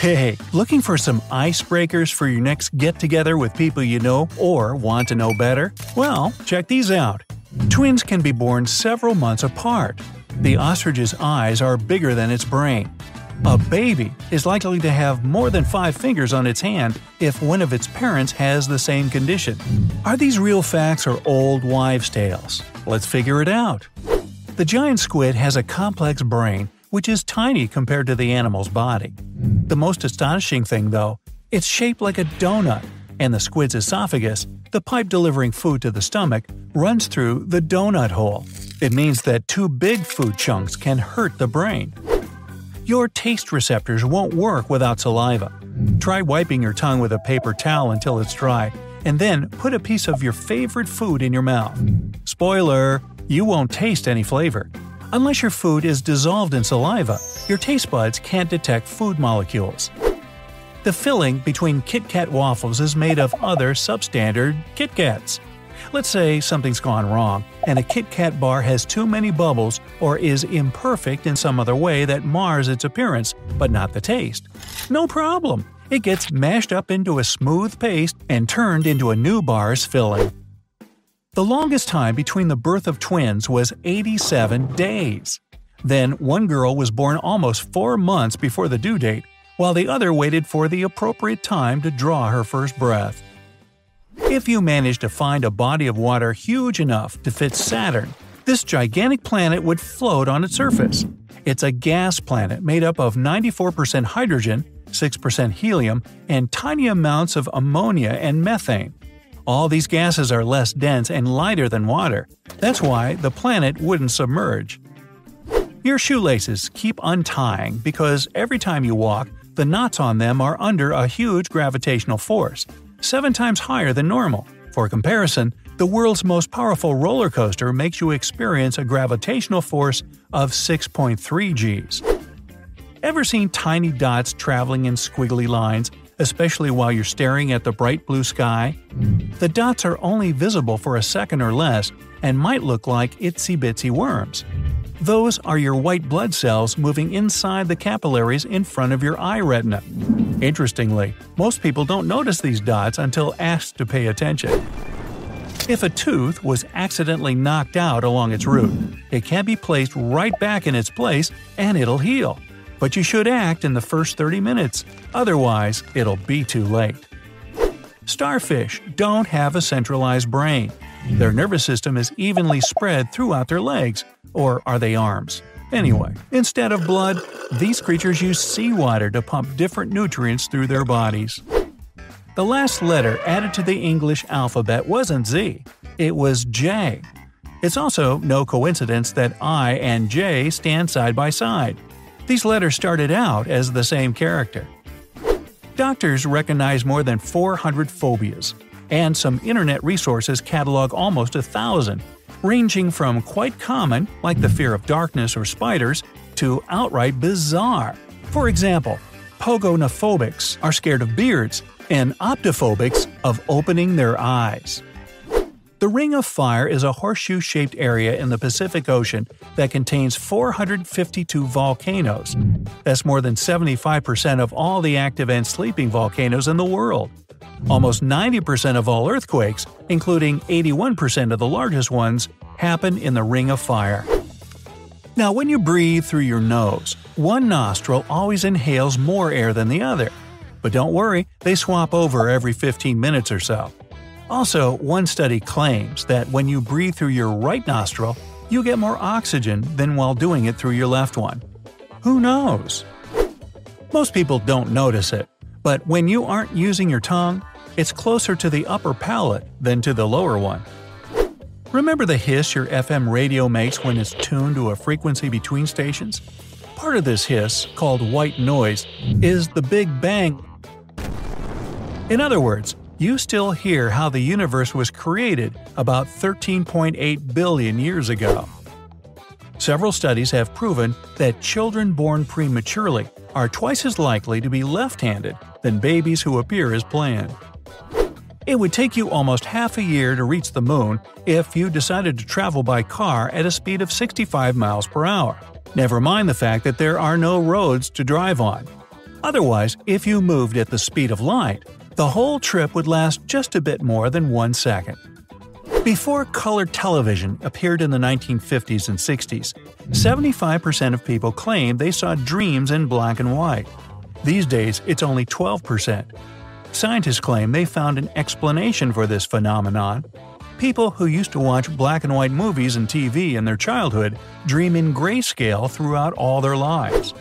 Hey, looking for some icebreakers for your next get together with people you know or want to know better? Well, check these out. Twins can be born several months apart. The ostrich's eyes are bigger than its brain. A baby is likely to have more than five fingers on its hand if one of its parents has the same condition. Are these real facts or old wives' tales? Let's figure it out. The giant squid has a complex brain which is tiny compared to the animal's body. The most astonishing thing, though, it's shaped like a donut, and the squid's esophagus, the pipe delivering food to the stomach, runs through the donut hole. It means that too big food chunks can hurt the brain. Your taste receptors won't work without saliva. Try wiping your tongue with a paper towel until it's dry, and then put a piece of your favorite food in your mouth. Spoiler, you won't taste any flavor. Unless your food is dissolved in saliva, your taste buds can't detect food molecules. The filling between Kit Kat waffles is made of other substandard Kit Kats. Let's say something's gone wrong, and a Kit Kat bar has too many bubbles or is imperfect in some other way that mars its appearance, but not the taste. No problem. It gets mashed up into a smooth paste and turned into a new bar's filling. The longest time between the birth of twins was 87 days. Then one girl was born almost four months before the due date, while the other waited for the appropriate time to draw her first breath. If you manage to find a body of water huge enough to fit Saturn, this gigantic planet would float on its surface. It's a gas planet made up of 94% hydrogen, 6% helium, and tiny amounts of ammonia and methane. All these gases are less dense and lighter than water. That's why the planet wouldn't submerge. Your shoelaces keep untying because every time you walk, the knots on them are under a huge gravitational force, seven times higher than normal. For comparison, the world's most powerful roller coaster makes you experience a gravitational force of 6.3 Gs. Ever seen tiny dots traveling in squiggly lines especially while you're staring at the bright blue sky? The dots are only visible for a second or less and might look like itsy bitsy worms. Those are your white blood cells moving inside the capillaries in front of your eye retina. Interestingly, most people don't notice these dots until asked to pay attention. If a tooth was accidentally knocked out along its root, it can be placed right back in its place and it'll heal but you should act in the first 30 minutes, otherwise, it'll be too late. Starfish don't have a centralized brain. Their nervous system is evenly spread throughout their legs, or are they arms? Anyway, instead of blood, these creatures use seawater to pump different nutrients through their bodies. The last letter added to the English alphabet wasn't Z, it was J. It's also no coincidence that I and J stand side by side. These letters started out as the same character. Doctors recognize more than 400 phobias, and some internet resources catalog almost a thousand, ranging from quite common, like the fear of darkness or spiders, to outright bizarre. For example, pogonophobics are scared of beards, and optophobics of opening their eyes. The Ring of Fire is a horseshoe shaped area in the Pacific Ocean that contains 452 volcanoes. That's more than 75% of all the active and sleeping volcanoes in the world. Almost 90% of all earthquakes, including 81% of the largest ones, happen in the Ring of Fire. Now, when you breathe through your nose, one nostril always inhales more air than the other. But don't worry, they swap over every 15 minutes or so. Also, one study claims that when you breathe through your right nostril, you get more oxygen than while doing it through your left one. Who knows? Most people don't notice it, but when you aren't using your tongue, it's closer to the upper palate than to the lower one. Remember the hiss your FM radio makes when it's tuned to a frequency between stations? Part of this hiss, called white noise, is the Big Bang In other words, you still hear how the universe was created about 13.8 billion years ago. Several studies have proven that children born prematurely are twice as likely to be left handed than babies who appear as planned. It would take you almost half a year to reach the moon if you decided to travel by car at a speed of 65 miles per hour. Never mind the fact that there are no roads to drive on. Otherwise, if you moved at the speed of light, the whole trip would last just a bit more than one second. Before color television appeared in the 1950s and 60s, 75% of people claimed they saw dreams in black and white. These days, it's only 12%. Scientists claim they found an explanation for this phenomenon. People who used to watch black and white movies and TV in their childhood dream in grayscale throughout all their lives.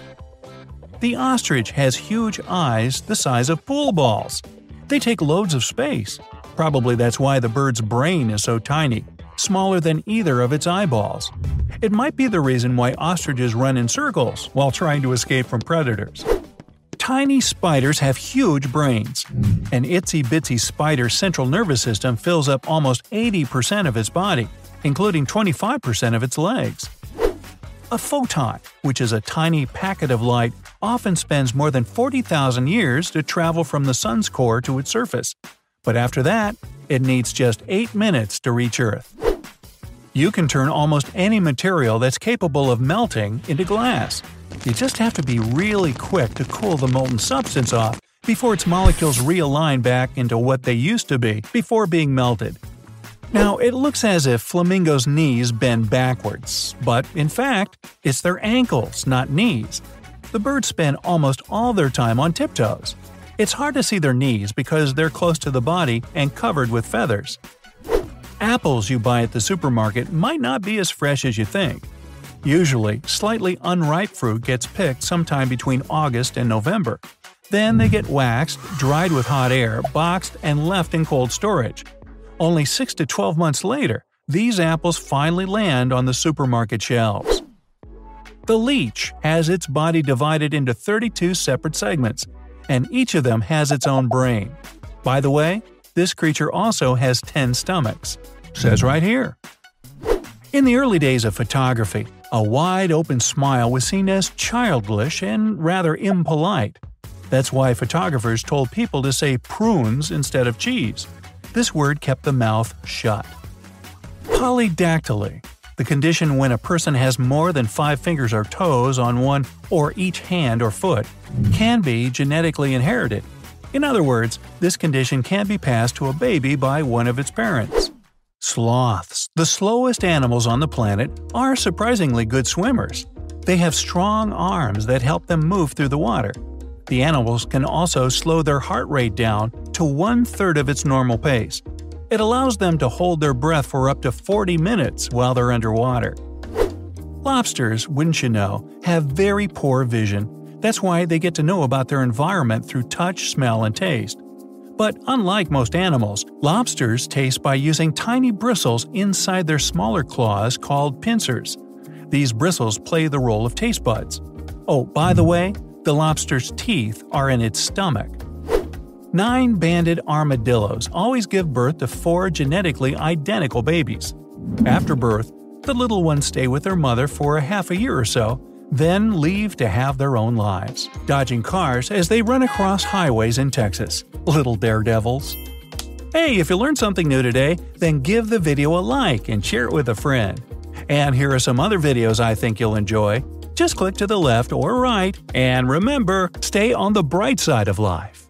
The ostrich has huge eyes the size of pool balls. They take loads of space. Probably that's why the bird's brain is so tiny, smaller than either of its eyeballs. It might be the reason why ostriches run in circles while trying to escape from predators. Tiny spiders have huge brains. An itsy bitsy spider's central nervous system fills up almost 80% of its body, including 25% of its legs. A photon, which is a tiny packet of light, often spends more than 40,000 years to travel from the sun's core to its surface. But after that, it needs just 8 minutes to reach Earth. You can turn almost any material that's capable of melting into glass. You just have to be really quick to cool the molten substance off before its molecules realign back into what they used to be before being melted. Now, it looks as if flamingos' knees bend backwards, but in fact, it's their ankles, not knees. The birds spend almost all their time on tiptoes. It's hard to see their knees because they're close to the body and covered with feathers. Apples you buy at the supermarket might not be as fresh as you think. Usually, slightly unripe fruit gets picked sometime between August and November. Then they get waxed, dried with hot air, boxed, and left in cold storage. Only 6 to 12 months later, these apples finally land on the supermarket shelves. The leech has its body divided into 32 separate segments, and each of them has its own brain. By the way, this creature also has 10 stomachs. Says right here. In the early days of photography, a wide open smile was seen as childish and rather impolite. That's why photographers told people to say prunes instead of cheese. This word kept the mouth shut. Polydactyly, the condition when a person has more than five fingers or toes on one or each hand or foot, can be genetically inherited. In other words, this condition can be passed to a baby by one of its parents. Sloths, the slowest animals on the planet, are surprisingly good swimmers. They have strong arms that help them move through the water. The animals can also slow their heart rate down to one third of its normal pace. It allows them to hold their breath for up to 40 minutes while they're underwater. Lobsters, wouldn't you know, have very poor vision. That's why they get to know about their environment through touch, smell, and taste. But unlike most animals, lobsters taste by using tiny bristles inside their smaller claws called pincers. These bristles play the role of taste buds. Oh, by the way, the lobster's teeth are in its stomach. Nine banded armadillos always give birth to four genetically identical babies. After birth, the little ones stay with their mother for a half a year or so, then leave to have their own lives, dodging cars as they run across highways in Texas. Little daredevils. Hey, if you learned something new today, then give the video a like and share it with a friend. And here are some other videos I think you'll enjoy. Just click to the left or right, and remember, stay on the bright side of life.